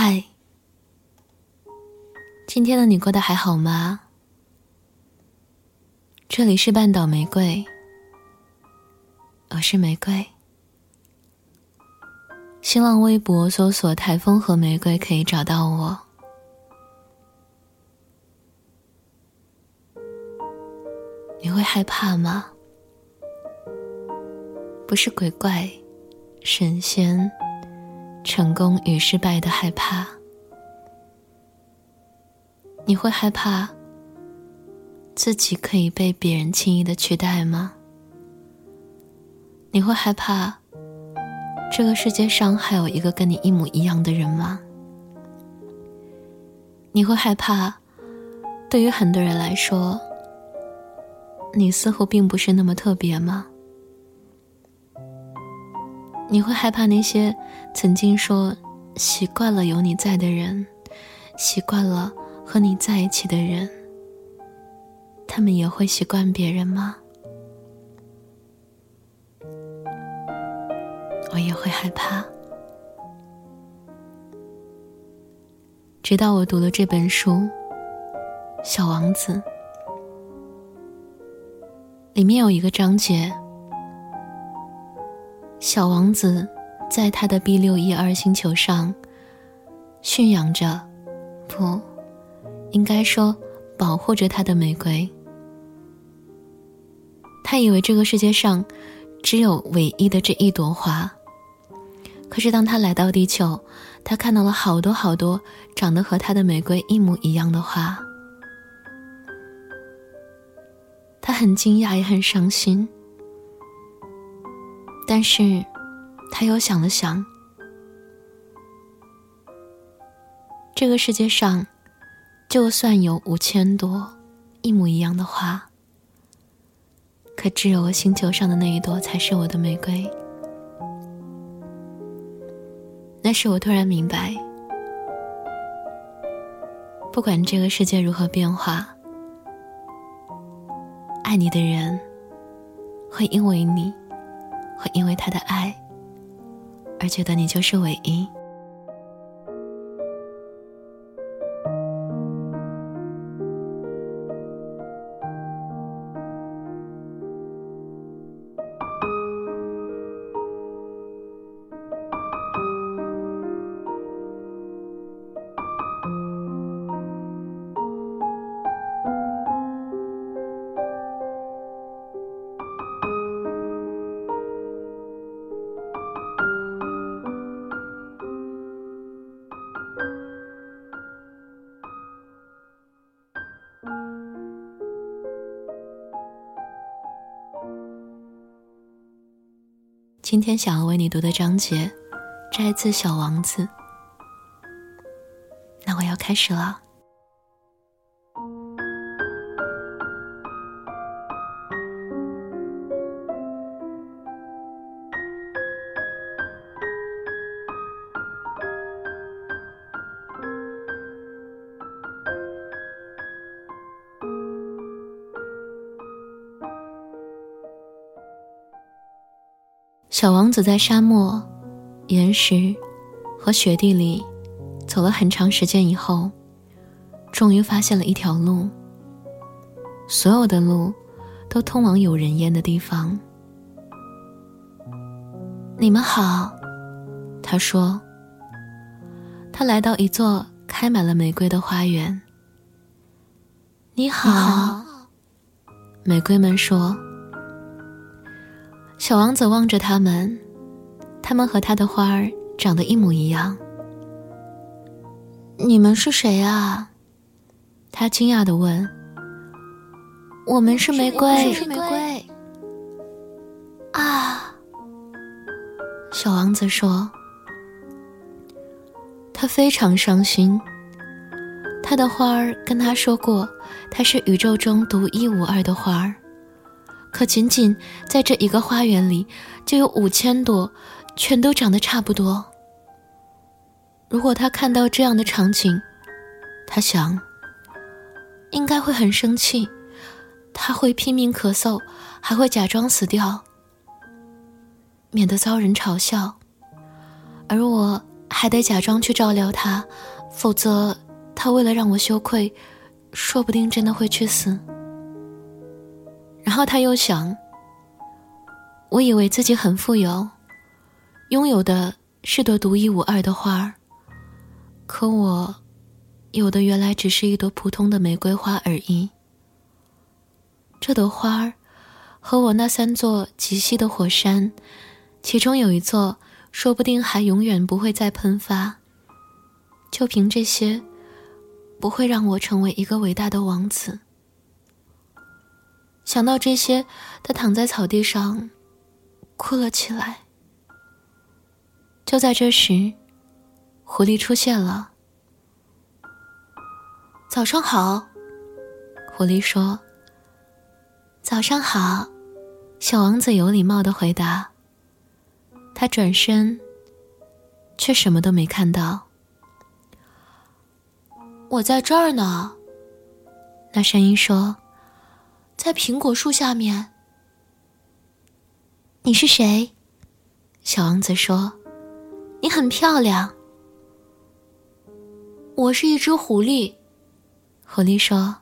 嗨，今天的你过得还好吗？这里是半岛玫瑰，我是玫瑰。新浪微博搜索“台风和玫瑰”可以找到我。你会害怕吗？不是鬼怪、神仙。成功与失败的害怕，你会害怕自己可以被别人轻易的取代吗？你会害怕这个世界上还有一个跟你一模一样的人吗？你会害怕，对于很多人来说，你似乎并不是那么特别吗？你会害怕那些曾经说习惯了有你在的人，习惯了和你在一起的人，他们也会习惯别人吗？我也会害怕。直到我读了这本书《小王子》，里面有一个章节。小王子在他的 B 六一二星球上驯养着，不，应该说保护着他的玫瑰。他以为这个世界上只有唯一的这一朵花。可是当他来到地球，他看到了好多好多长得和他的玫瑰一模一样的花。他很惊讶，也很伤心。但是，他又想了想，这个世界上，就算有五千朵一模一样的花，可只有我星球上的那一朵才是我的玫瑰。那时我突然明白，不管这个世界如何变化，爱你的人会因为你。会因为他的爱而觉得你就是唯一。今天想要为你读的章节，摘自《小王子》。那我要开始了。小王子在沙漠、岩石和雪地里走了很长时间以后，终于发现了一条路。所有的路都通往有人烟的地方。你们好，他说。他来到一座开满了玫瑰的花园。你好，玫瑰们说。小王子望着他们，他们和他的花儿长得一模一样。你们是谁啊？他惊讶的问。我们是玫瑰。是玫瑰。啊！小王子说。他非常伤心。他的花儿跟他说过，他是宇宙中独一无二的花儿。可仅仅在这一个花园里，就有五千朵，全都长得差不多。如果他看到这样的场景，他想，应该会很生气，他会拼命咳嗽，还会假装死掉，免得遭人嘲笑。而我还得假装去照料他，否则他为了让我羞愧，说不定真的会去死。然后他又想，我以为自己很富有，拥有的是朵独一无二的花儿，可我有的原来只是一朵普通的玫瑰花而已。这朵花儿和我那三座极细的火山，其中有一座。说不定还永远不会再喷发。就凭这些，不会让我成为一个伟大的王子。想到这些，他躺在草地上，哭了起来。就在这时，狐狸出现了。早上好，狐狸说。早上好，小王子有礼貌的回答。他转身，却什么都没看到。我在这儿呢，那声音说：“在苹果树下面。”你是谁？小王子说：“你很漂亮。”我是一只狐狸，狐狸说：“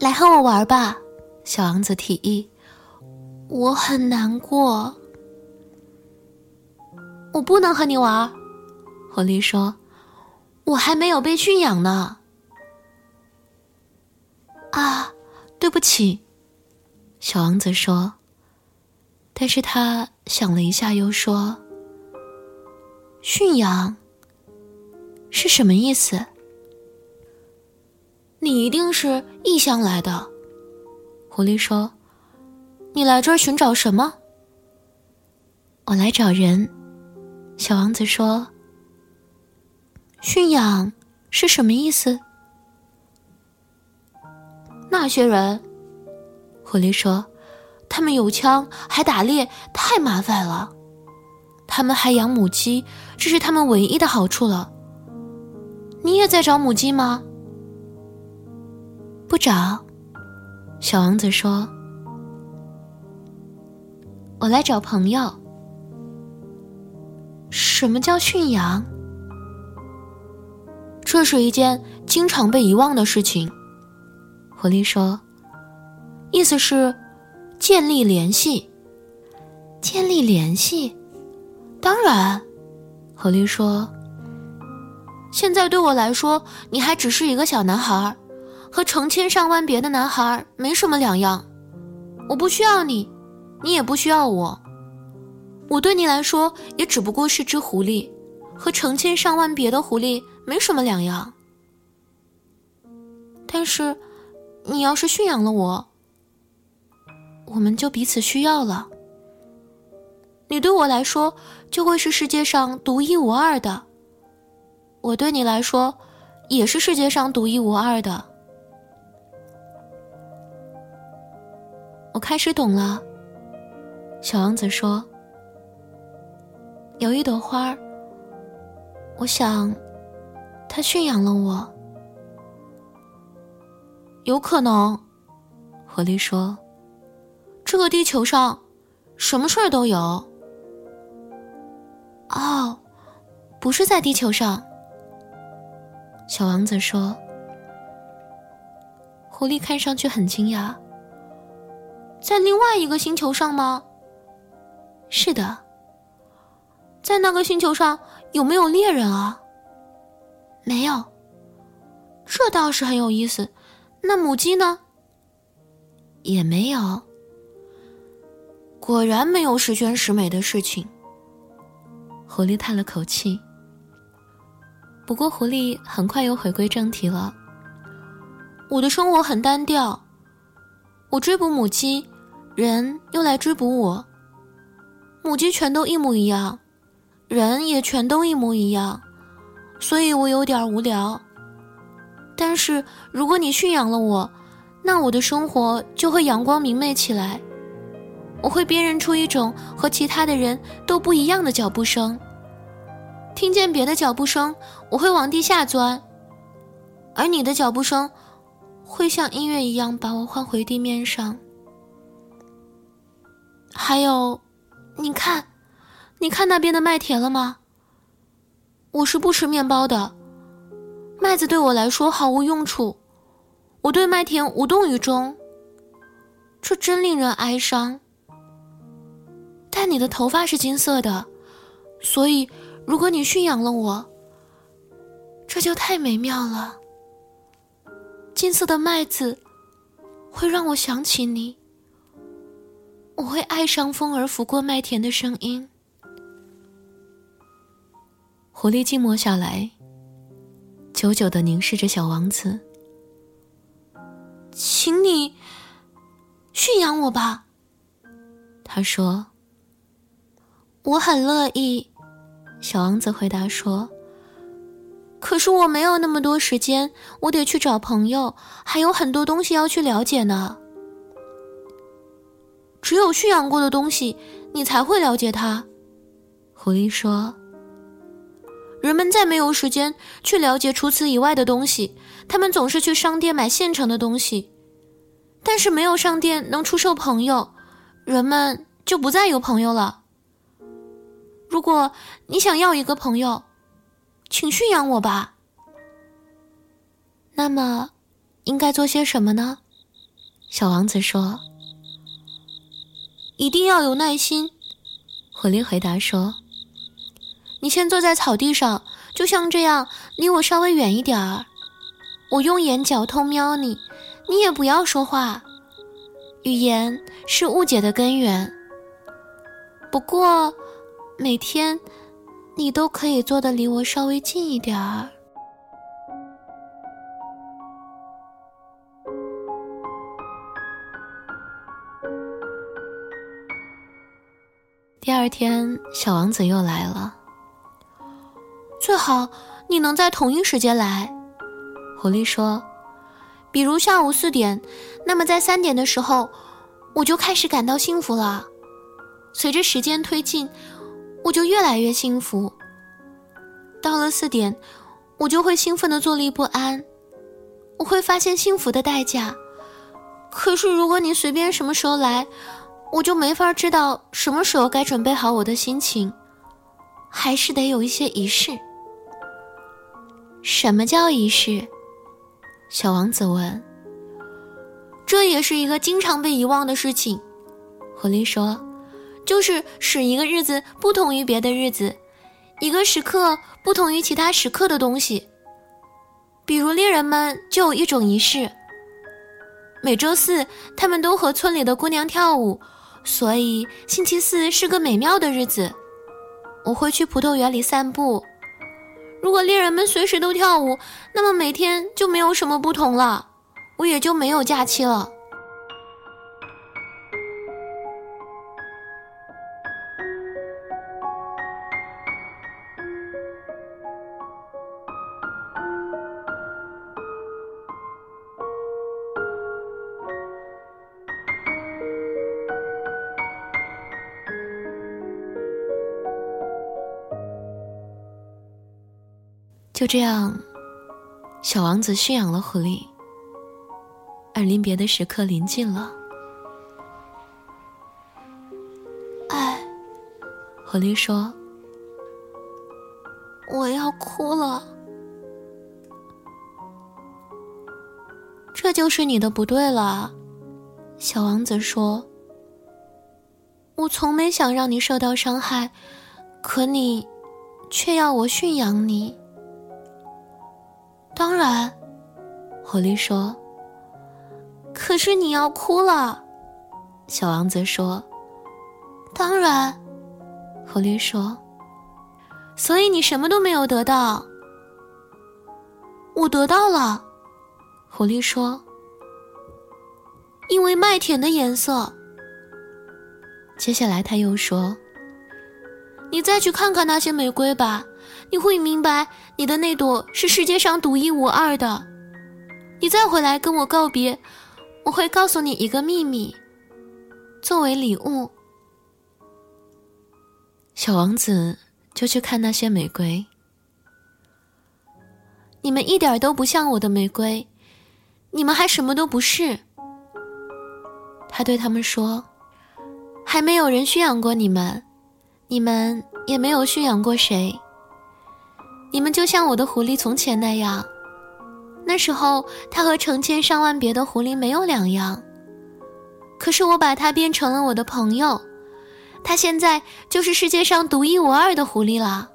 来和我玩吧。”小王子提议：“我很难过。”我不能和你玩，狐狸说：“我还没有被驯养呢。”啊，对不起，小王子说。但是他想了一下，又说：“驯养是什么意思？”你一定是异乡来的，狐狸说：“你来这儿寻找什么？”我来找人。小王子说：“驯养是什么意思？”那些人，狐狸说：“他们有枪，还打猎，太麻烦了。他们还养母鸡，这是他们唯一的好处了。你也在找母鸡吗？”不找，小王子说：“我来找朋友。”什么叫驯养？这是一件经常被遗忘的事情。狐狸说：“意思是建立联系，建立联系。”当然，狐狸说：“现在对我来说，你还只是一个小男孩，和成千上万别的男孩没什么两样。我不需要你，你也不需要我。”我对你来说也只不过是只狐狸，和成千上万别的狐狸没什么两样。但是，你要是驯养了我，我们就彼此需要了。你对我来说就会是世界上独一无二的，我对你来说也是世界上独一无二的。我开始懂了，小王子说。有一朵花，我想，它驯养了我。有可能，狐狸说：“这个地球上，什么事儿都有。”哦，不是在地球上。小王子说：“狐狸看上去很惊讶，在另外一个星球上吗？”是的。在那个星球上有没有猎人啊？没有。这倒是很有意思。那母鸡呢？也没有。果然没有十全十美的事情。狐狸叹了口气。不过狐狸很快又回归正题了。我的生活很单调。我追捕母鸡，人又来追捕我。母鸡全都一模一样。人也全都一模一样，所以我有点无聊。但是如果你驯养了我，那我的生活就会阳光明媚起来。我会辨认出一种和其他的人都不一样的脚步声。听见别的脚步声，我会往地下钻，而你的脚步声会像音乐一样把我唤回地面上。还有，你看。你看那边的麦田了吗？我是不吃面包的，麦子对我来说毫无用处，我对麦田无动于衷。这真令人哀伤。但你的头发是金色的，所以如果你驯养了我，这就太美妙了。金色的麦子会让我想起你，我会爱上风儿拂过麦田的声音。狐狸静默下来，久久的凝视着小王子。请你驯养我吧，他说。我很乐意，小王子回答说。可是我没有那么多时间，我得去找朋友，还有很多东西要去了解呢。只有驯养过的东西，你才会了解它。狐狸说。人们再没有时间去了解除此以外的东西，他们总是去商店买现成的东西。但是没有商店能出售朋友，人们就不再有朋友了。如果你想要一个朋友，请驯养我吧。那么，应该做些什么呢？小王子说：“一定要有耐心。”狐狸回答说。你先坐在草地上，就像这样，离我稍微远一点儿。我用眼角偷瞄你，你也不要说话。语言是误解的根源。不过，每天你都可以坐的离我稍微近一点儿。第二天，小王子又来了。最好你能在同一时间来，狐狸说。比如下午四点，那么在三点的时候，我就开始感到幸福了。随着时间推进，我就越来越幸福。到了四点，我就会兴奋的坐立不安。我会发现幸福的代价。可是如果你随便什么时候来，我就没法知道什么时候该准备好我的心情。还是得有一些仪式。什么叫仪式？小王子问。这也是一个经常被遗忘的事情，狐狸说，就是使一个日子不同于别的日子，一个时刻不同于其他时刻的东西。比如猎人们就有一种仪式，每周四他们都和村里的姑娘跳舞，所以星期四是个美妙的日子。我会去葡萄园里散步。如果猎人们随时都跳舞，那么每天就没有什么不同了，我也就没有假期了。就这样，小王子驯养了狐狸，而临别的时刻临近了。哎，狐狸说：“我要哭了。”这就是你的不对了，小王子说：“我从没想让你受到伤害，可你却要我驯养你。”当然，狐狸说。可是你要哭了，小王子说。当然，狐狸说。所以你什么都没有得到。我得到了，狐狸说。因为麦田的颜色。接下来他又说：“你再去看看那些玫瑰吧。”你会明白，你的那朵是世界上独一无二的。你再回来跟我告别，我会告诉你一个秘密，作为礼物。小王子就去看那些玫瑰。你们一点都不像我的玫瑰，你们还什么都不是。他对他们说：“还没有人驯养过你们，你们也没有驯养过谁。”你们就像我的狐狸从前那样，那时候它和成千上万别的狐狸没有两样。可是我把它变成了我的朋友，它现在就是世界上独一无二的狐狸了。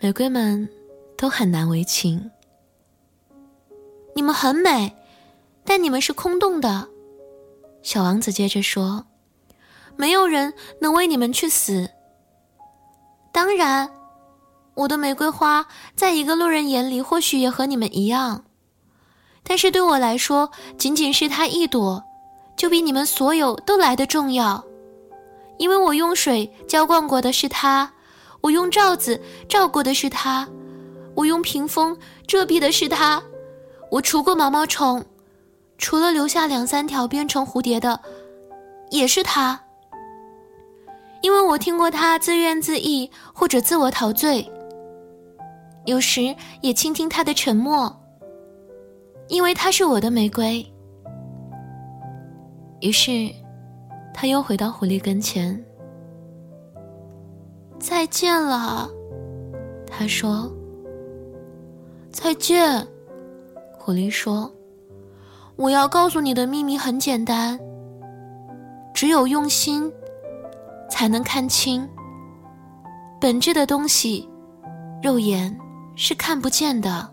玫瑰们都很难为情。你们很美，但你们是空洞的。小王子接着说：“没有人能为你们去死。当然，我的玫瑰花在一个路人眼里或许也和你们一样，但是对我来说，仅仅是它一朵，就比你们所有都来得重要，因为我用水浇灌过的是它，我用罩子罩过的是它，我用屏风遮蔽的是它。”我除过毛毛虫，除了留下两三条变成蝴蝶的，也是他。因为我听过他自怨自艾或者自我陶醉，有时也倾听他的沉默。因为他是我的玫瑰。于是，他又回到狐狸跟前。再见了，他说。再见。狐狸说：“我要告诉你的秘密很简单。只有用心，才能看清本质的东西。肉眼是看不见的。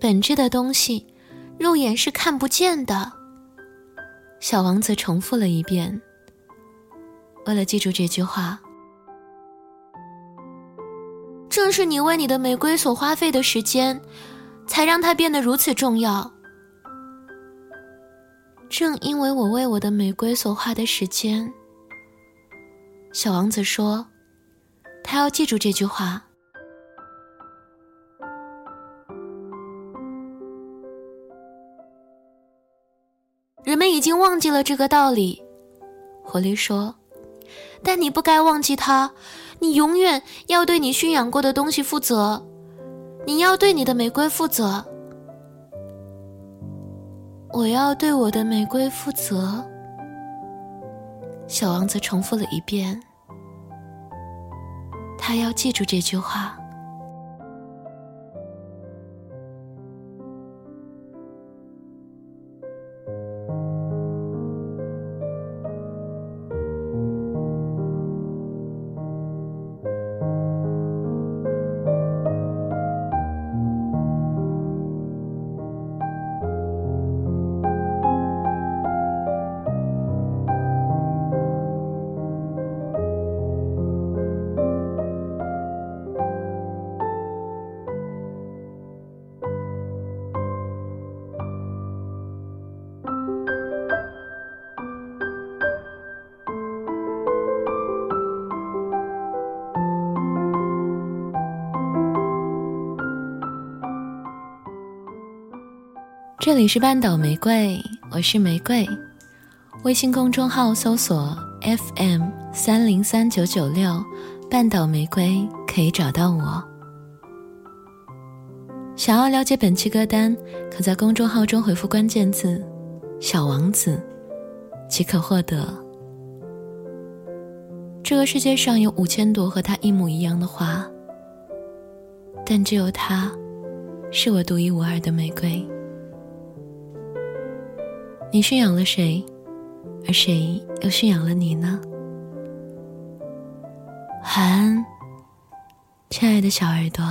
本质的东西，肉眼是看不见的。”小王子重复了一遍。为了记住这句话，正是你为你的玫瑰所花费的时间。才让它变得如此重要。正因为我为我的玫瑰所花的时间，小王子说：“他要记住这句话。”们已经忘记了这个道理，狐狸说：“但你不该忘记它，你永远要对你驯养过的东西负责。”你要对你的玫瑰负责，我要对我的玫瑰负责。小王子重复了一遍，他要记住这句话。这里是半岛玫瑰，我是玫瑰。微信公众号搜索 FM 三零三九九六，半岛玫瑰可以找到我。想要了解本期歌单，可在公众号中回复关键字“小王子”，即可获得。这个世界上有五千朵和它一模一样的花，但只有它，是我独一无二的玫瑰。你驯养了谁，而谁又驯养了你呢？晚安，亲爱的小耳朵。